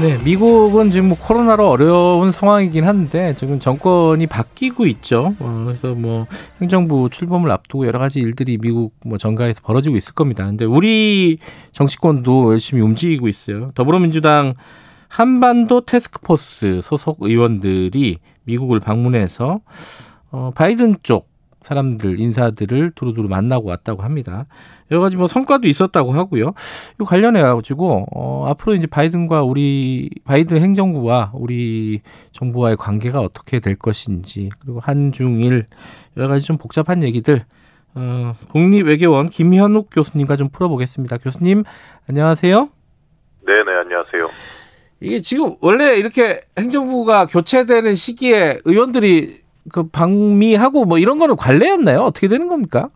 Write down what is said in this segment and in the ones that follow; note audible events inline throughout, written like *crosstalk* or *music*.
네, 미국은 지금 뭐 코로나로 어려운 상황이긴 한데 지금 정권이 바뀌고 있죠. 어, 그래서 뭐 행정부 출범을 앞두고 여러 가지 일들이 미국 뭐 정가에서 벌어지고 있을 겁니다. 근데 우리 정치권도 열심히 움직이고 있어요. 더불어민주당 한반도 테스크포스 소속 의원들이 미국을 방문해서 어, 바이든 쪽 사람들 인사들을 두루두루 만나고 왔다고 합니다. 여러 가지 뭐 성과도 있었다고 하고요. 이 관련해 가지고 어, 앞으로 이제 바이든과 우리 바이든 행정부와 우리 정부와의 관계가 어떻게 될 것인지 그리고 한중일 여러 가지 좀 복잡한 얘기들 어, 국립외교원 김현욱 교수님과 좀 풀어보겠습니다. 교수님 안녕하세요. 네네 안녕하세요. 이게 지금 원래 이렇게 행정부가 교체되는 시기에 의원들이 그 방미하고 뭐 이런 거는 관례였나요? 어떻게 되는 겁니까?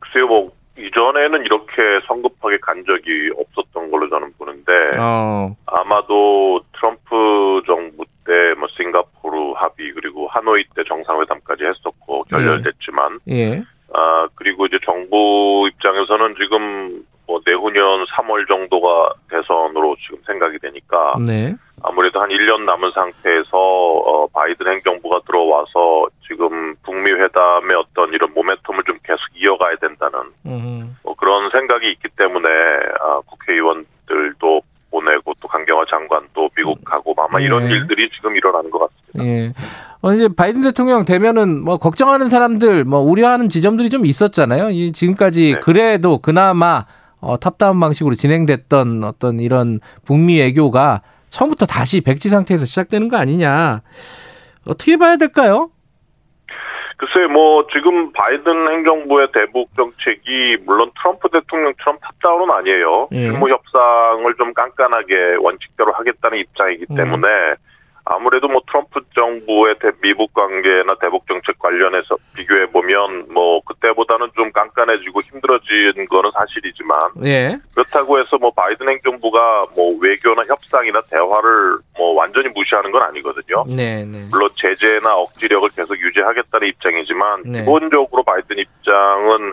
글쎄요, 뭐 이전에는 이렇게 성급하게 간 적이 없었던 걸로 저는 보는데 어. 아마도 트럼프 정부 때 뭐 싱가포르 합의 그리고 하노이 때 정상회담까지 했었고 결렬됐지만 예. 예. 아 그리고 이제 정부 입장에서는 지금 뭐 내후년 3월 정도가 대선으로 지금 생각이 되니까 네. 아무래도 한 1년 남은 상태에서 어, 바이든 행정부가 들어와서 지금 북미 회담의 어떤 이런 모멘텀을 좀 계속 이어가야 된다는 뭐 그런 생각이 있기 때문에 아, 국회의원들도 보내고 또 강경화 장관도 미국 가고 아마 예. 이런 일들이 지금 일어나는 것 같습니다. 예. 어, 이제 바이든 대통령 되면은 뭐 걱정하는 사람들 뭐 우려하는 지점들이 좀 있었잖아요. 이 지금까지 네. 그래도 그나마 어, top-down 방식으로 진행됐던 어떤 이런 북미 외교가 처음부터 다시 백지 상태에서 시작되는 거 아니냐. 어떻게 봐야 될까요? 글쎄, 뭐, 지금 바이든 행정부의 대북 정책이 물론 트럼프 대통령처럼 top-down은 아니에요. 예. 실무 협상을 좀 깐깐하게 원칙대로 하겠다는 입장이기 음. 때문에 음. 아무래도 뭐 트럼프 정부의 미북 관계나 대북 정책 관련해서 비교해 보면 뭐 그때보다는 좀 힘들어진 거는 사실이지만 예. 그렇다고 해서 뭐 바이든 행정부가 뭐 외교나 협상이나 대화를 뭐 완전히 무시하는 건 아니거든요. 네, 네. 물론 제재나 억지력을 계속 유지하겠다는 입장이지만 네. 기본적으로 바이든 입장은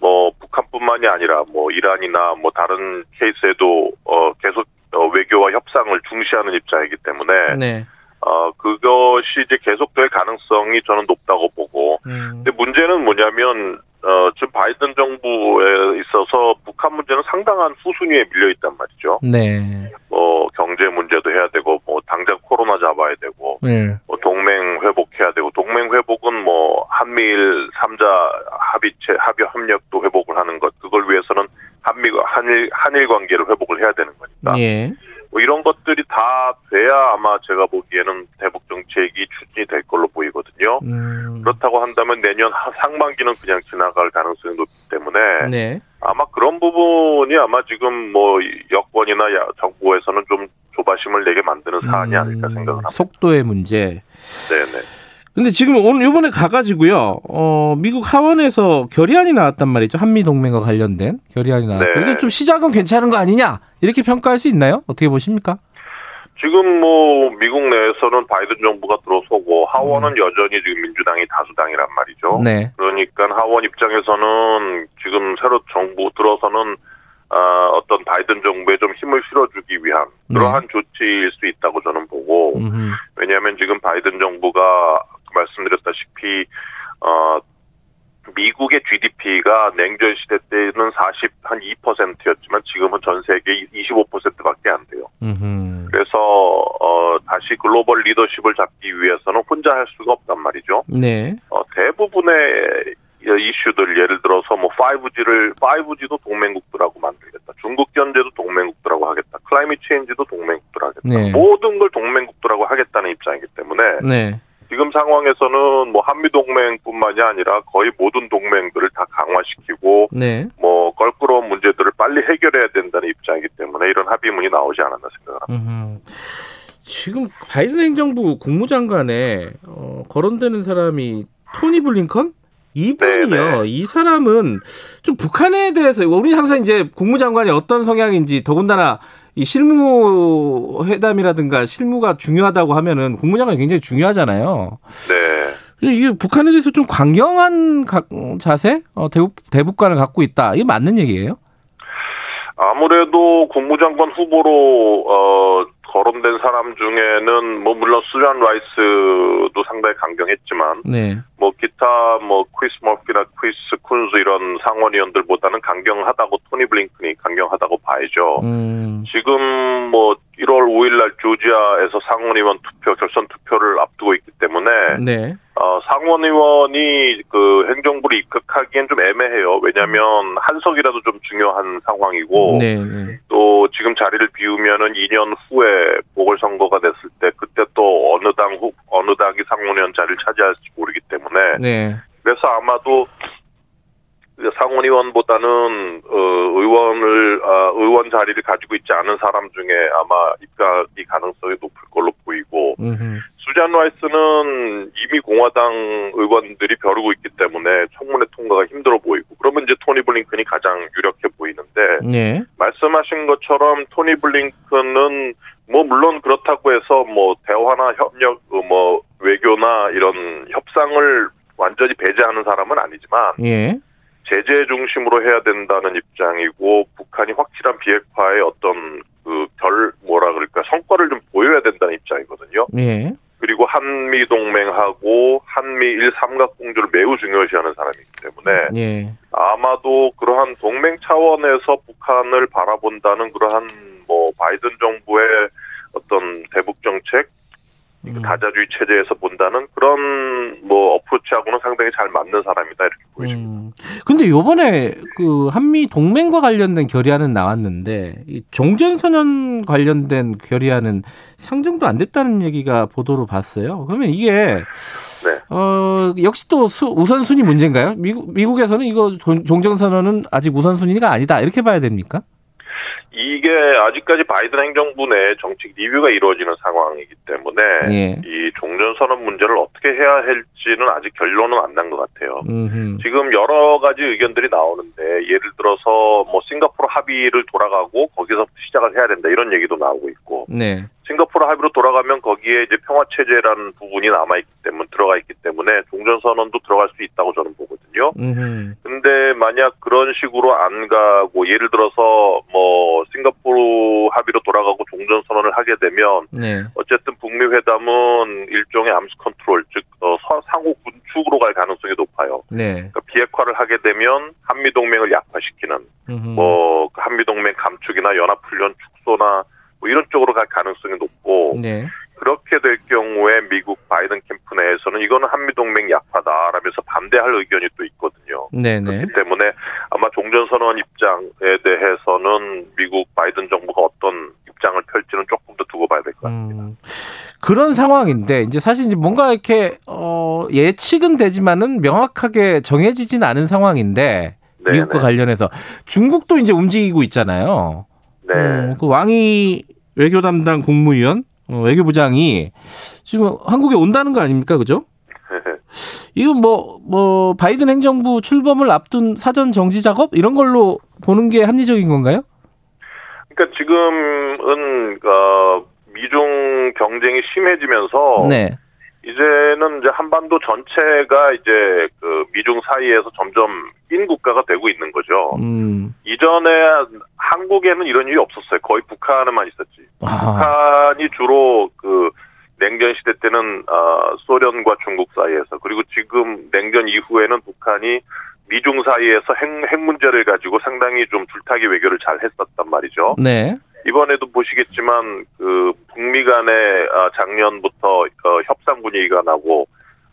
뭐 북한뿐만이 아니라 뭐 이란이나 뭐 다른 케이스에도 어 계속 어, 외교와 협상을 중시하는 입장이기 때문에 네. 어, 그것이 이제 계속될 가능성이 저는 높다고 보고. 음. 근데 문제는 뭐냐면, 어, 지금 바이든 정부에 있어서 북한 문제는 상당한 후순위에 밀려 있단 말이죠. 네. 뭐, 경제 문제도 해야 되고, 뭐, 당장 코로나 잡아야 되고, 네. 뭐, 동맹 회복해야 되고, 동맹 회복은 뭐, 한미일 3자 합의체, 합의 협력도 회복을 하는 것, 그걸 위해서는 한미, 한일, 한일 관계를 회복을 해야 되는 거니까. 예. 뭐 이런 것들이 다 돼야 아마 제가 보기에는 대북 정책이 추진이 될 걸로 보이거든요. 음. 그렇다고 한다면 내년 상반기는 그냥 지나갈 가능성이 높기 때문에 네. 아마 그런 부분이 아마 지금 뭐 여권이나 정부에서는 좀 조바심을 내게 만드는 사안이 음. 아닐까 생각을 합니다. 속도의 문제. 네네. 근데 지금 오늘 이번에 가가지고요, 어, 미국 하원에서 결의안이 나왔단 말이죠. 한미 동맹과 관련된 결의안이 나왔고 네. 이게 좀 시작은 괜찮은 거 아니냐 이렇게 평가할 수 있나요? 어떻게 보십니까? 지금 뭐 미국 내에서는 바이든 정부가 들어서고 하원은 음. 여전히 지금 민주당이 다수당이란 말이죠. 네. 그러니까 하원 입장에서는 지금 새로 정부 들어서는 어, 어떤 바이든 정부에 좀 힘을 실어주기 위한 그러한 네. 조치일 수 있다고 저는 보고 음흠. 왜냐하면 지금 바이든 정부가 말씀드렸다시피 어 미국의 GDP가 냉전 시대 때는 40 한 2%였지만 지금은 전 세계 25%밖에 안 돼요. 음흠. 그래서 어 다시 글로벌 리더십을 잡기 위해서는 혼자 할 수가 없단 말이죠. 네. 어 대부분의 이슈들 예를 들어서 뭐 5G를 5G도 동맹국들하고 만들겠다. 중국 견제도 동맹국들하고 하겠다. 클라이밋 체인지도 동맹국들 하겠다. 네. 모든 걸 동맹국들하고 하겠다는 입장이기 때문에 네. 지금 상황에서는 뭐 한미 동맹뿐만이 아니라 거의 모든 동맹들을 다 강화시키고 네. 뭐 껄끄러운 문제들을 빨리 해결해야 된다는 입장이기 때문에 이런 합의문이 나오지 않았나 생각합니다. 음. 지금 바이든 행정부 국무장관에 어, 거론되는 사람이 토니 블링컨 이분이요. 네네. 네. 이 사람은 좀 북한에 대해서 우리 항상 이제 국무장관이 어떤 성향인지 더군다나 이 실무 회담이라든가 실무가 중요하다고 하면은 국무장관이 굉장히 중요하잖아요. 네. 이게 북한에 대해서 좀 강경한 자세, 어, 대북 대북관을 갖고 있다. 이게 맞는 얘기예요? 아무래도 국무장관 후보로 어 거론된 사람 중에는 뭐 물론 수잔 라이스도 상당히 강경했지만 네. 뭐 기타 뭐 크리스 머피나 크리스 쿤즈 이런 상원의원들보다는 강경하다고 토니 블링컨이 강경하다고 봐야죠. 음. 지금 뭐 1월 5일 날 조지아에서 상원의원 투표 결선 투표를 앞두고 있기 때문에 네. 어, 상원의원이 그 행정부를 입각하기엔 좀 애매해요. 왜냐하면 한석이라도 좀 중요한 상황이고 네, 네. 또 지금 자리를 비우면은 2년 후에 보궐선거가 됐을 때 그때 또 어느 당 후, 어느 당이 상원의원 자리를 차지할지 모르기 때문에 네. 그래서 아마도 상원의원보다는 어, 의원을 어, 의원 자리를 가지고 있지 않은 사람 중에 아마 입각이 가능성이 높을 걸로 보이고 음흠. 수잔 라이스는 이미 공화당 의원들이 벼르고 있기 때문에 청문회 통과가 힘들어 보이고 그러면 이제 토니 블링컨이 가장 유력해 보이는데 네. 말씀하신 것처럼 토니 블링컨은 뭐 물론 그렇다고 해서 뭐 대화나 협력 어, 뭐 외교나 이런 협상을 완전히 배제하는 사람은 아니지만 예. 제재 중심으로 해야 된다는 입장이고 북한이 확실한 비핵화의 어떤 그 결 뭐라 그럴까 성과를 좀 보여야 된다는 입장이거든요. 예. 그리고 한미 동맹하고 한미 일 삼각 공조를 매우 중요시하는 사람이기 때문에 예. 아마도 그러한 동맹 차원에서 북한을 바라본다는 그러한 뭐 바이든 정부의 어떤 대북 정책 음. 다자주의 체제에서 본다는 그런 뭐 어프로치하고는 상당히 잘 맞는 사람이다 이렇게 보여집니다. 음. 근데 요번에 그 한미 동맹과 관련된 결의안은 나왔는데 이 종전 선언 관련된 결의안은 상정도 안 됐다는 얘기가 보도로 봤어요. 그러면 이게 네. 어 역시 또 수, 우선순위 문제인가요? 미국 미국에서는 이거 종전 선언은 아직 우선순위가 아니다 이렇게 봐야 됩니까? 이게 아직까지 바이든 행정부 내 정책 리뷰가 이루어지는 상황이기 때문에 예. 이 종전 선언 문제를 어떻게 해야 할지는 아직 결론은 안 난 것 같아요. 음흠. 지금 여러 가지 의견들이 나오는데 예를 들어서 뭐 싱가포르 합의를 돌아가고 거기서 시작을 해야 된다 이런 얘기도 나오고 있고 네. 싱가포르 합의로 돌아가면 거기에 이제 평화 체제라는 부분이 남아 있기 때문에 들어가 있기 때문에 종전 선언도 들어갈 수 있다고 저는 보거든요. 음흠. 근데 만약 그런 식으로 안 가고 예를 들어서 뭐 싱가포르 합의로 돌아가고 종전 선언을 하게 되면 네. 어쨌든 북미 회담은 일종의 arms control 즉 어, 상호 군축으로 갈 가능성이 높아요. 네. 그러니까 비핵화를 하게 되면 한미 동맹을 약화시키는 음흠. 뭐 한미 동맹 감축이나 연합 훈련 축소나 뭐 이런 쪽으로 갈 가능성이 높고 네. 그렇게 될 경우에 미국 바이든 캠프 내에서는 이거는 한미동맹 약화다라면서 반대할 의견이 또 있거든요. 네네. 그렇기 때문에 아마 종전선언 입장에 대해서는 바이든 정부가 어떤 입장을 펼지는 조금 더 두고 봐야 될 것 같습니다. 음, 그런 상황인데 이제 사실 이제 뭔가 이렇게 어, 예측은 되지만은 명확하게 정해지진 않은 상황인데 네네. 미국과 관련해서 중국도 이제 움직이고 있잖아요. 네. 음, 그 왕이 외교 담당 국무위원 어, 외교부장이 지금 한국에 온다는 거 아닙니까, 그죠? *laughs* 이건 뭐, 뭐, 바이든 행정부 출범을 앞둔 사전 정지 작업? 이런 걸로 보는 게 합리적인 건가요? 그러니까 지금은, 어, 미중 경쟁이 심해지면서. 네. 이제는 이제 한반도 전체가 이제 그 미중 사이에서 점점 낀 국가가 되고 있는 거죠. 음. 이전에 한국에는 이런 일이 없었어요. 거의 북한에만 있었지. 아. 북한이 주로 그 냉전 시대 때는 어, 소련과 중국 사이에서 그리고 지금 냉전 이후에는 북한이 미중 사이에서 핵, 핵 문제를 가지고 상당히 좀 줄타기 외교를 잘 했었단 말이죠. 네. 이번에도 보시겠지만 그 북미 간에 아, 작년부터 어, 협상 분위기가 나고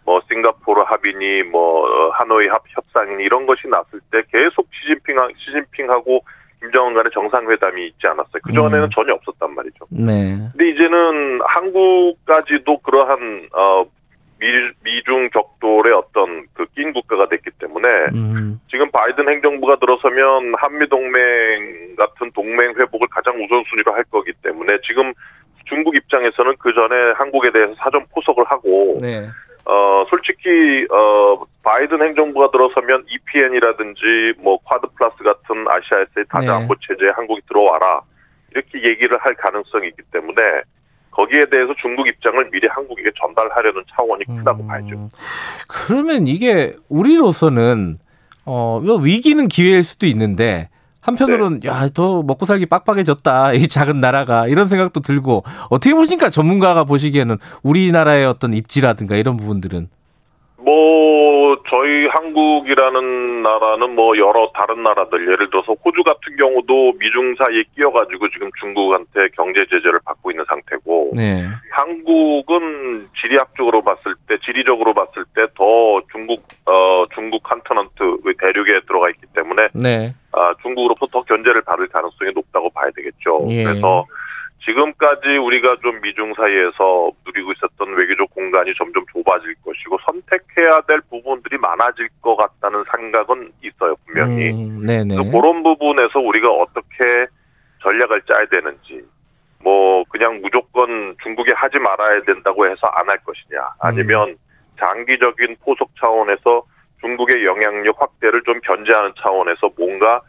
뭐 싱가포르 합의니 뭐 어, 하노이 합 협상이니 이런 것이 났을 때 계속 시진핑 시진핑하고 김정은 간의 정상회담이 있지 않았어요. 그 전에는 음. 전혀 없었단 말이죠. 네. 근데 이제는 한국까지도 그러한 어 미, 미중 격돌의 어떤 그 낀 국가가 됐기 때문에 음. 지금 바이든 행정부가 들어서면 한미 동맹 같은 동맹 회복을 가장 우선순위로 할 거기 때문에 지금 중국 입장에서는 그 전에 한국에 대해서 사전 포석을 하고 네. 어, 솔직히, 어, 바이든 행정부가 들어서면 EPN이라든지 뭐 쿼드 플러스 같은 아시아에서의 다자안보 네. 체제에 한국이 들어와라. 이렇게 얘기를 할 가능성이 있기 때문에 거기에 대해서 중국 입장을 미리 한국에게 전달하려는 차원이 크다고 음, 봐야죠. 그러면 이게 우리로서는 어, 위기는 기회일 수도 있는데 한편으로는 네. 야더 먹고 살기 빡빡해졌다 *laughs* 이 작은 나라가 이런 생각도 들고 어떻게 보십니까 전문가가 보시기에는 우리나라의 어떤 입지라든가 이런 부분들은 뭐 저희 한국이라는 나라는 뭐 여러 다른 나라들 예를 들어서 호주 같은 경우도 미중 사이에 끼어가지고 지금 중국한테 경제 제재를 받고 있는 상태고 네. 한국은 지리학적으로 봤을 때 지리적으로 봤을 때 더 중국 어 중국 continent 대륙에 들어가 있기 때문에 네. 아 중국으로부터 더 견제를 받을 가능성이 높다고 봐야 되겠죠. 예. 그래서 지금까지 우리가 좀 미중 사이에서 누리고 있었던 외교적 공간이 점점 좁아질 것이고 선택해야 될 부분들이 많아질 것 같다는 생각은 있어요 분명히. 음, 네네. 그런 부분에서 우리가 어떻게 전략을 짜야 되는지. 뭐 그냥 무조건 중국에 하지 말아야 된다고 해서 안 할 것이냐 아니면 음. 장기적인 포석 차원에서 중국의 영향력 확대를 좀 견제하는 차원에서 뭔가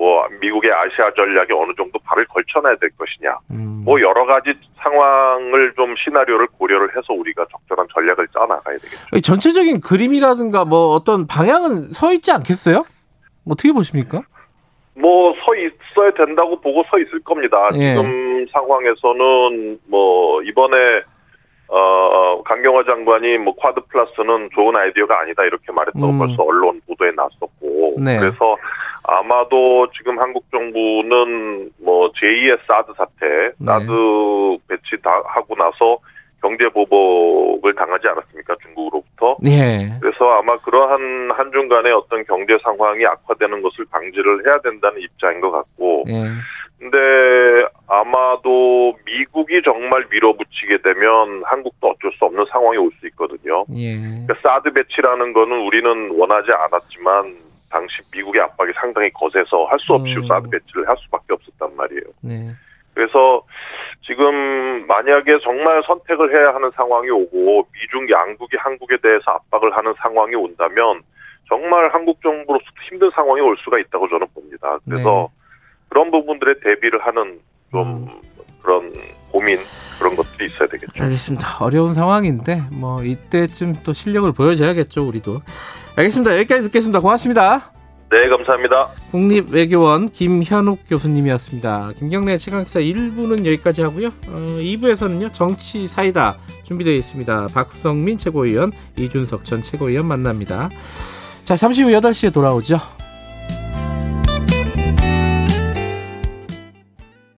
뭐 미국의 아시아 전략에 어느 정도 발을 걸쳐놔야 될 것이냐. 음. 뭐 여러 가지 상황을 좀 시나리오를 고려를 해서 우리가 적절한 전략을 짜 나가야 되겠죠. 전체적인 그림이라든가 뭐 어떤 방향은 서 있지 않겠어요? 어떻게 보십니까? 뭐 서 있어야 된다고 보고 서 있을 겁니다. 예. 지금 상황에서는 뭐 이번에 어, 강경화 장관이 뭐 쿼드 플러스는 좋은 아이디어가 아니다 이렇게 말했다고 음. 벌써 언론 보도에 났었고 네. 그래서 아마도 지금 한국 정부는 뭐 제2의 사드 사태, 네. 사드 배치 다 하고 나서 경제 보복을 당하지 않았습니까 중국으로부터? 네. 그래서 아마 그러한 한중 간의 어떤 경제 상황이 악화되는 것을 방지를 해야 된다는 입장인 것 같고. 네. 근데 아마도 미국이 정말 밀어붙이게 되면 한국도 어쩔 수 없는 상황이 올 수 있거든요. 예. 그러니까 사드 배치라는 거는 우리는 원하지 않았지만 당시 미국의 압박이 상당히 거세서 할 수 없이 음. 사드 배치를 할 수밖에 없었단 말이에요. 네. 그래서 지금 만약에 정말 선택을 해야 하는 상황이 오고 미중 양국이 한국에 대해서 압박을 하는 상황이 온다면 정말 한국 정부로서도 힘든 상황이 올 수가 있다고 저는 봅니다. 그래서 네. 그런 부분들에 대비를 하는 좀 음. 그런 고민 그런 것들이 있어야 되겠죠. 알겠습니다. 어려운 상황인데 뭐 이때쯤 또 실력을 보여줘야겠죠 우리도. 알겠습니다. 여기까지 듣겠습니다. 고맙습니다. 네, 감사합니다. 국립외교원 김현욱 교수님이었습니다. 김경래 최강사 1부는 여기까지 하고요. 어, 2부에서는요, 정치 사이다 준비되어 있습니다. 박성민 최고위원, 이준석 전 최고위원 만납니다. 자, 잠시 후 8시에 돌아오죠.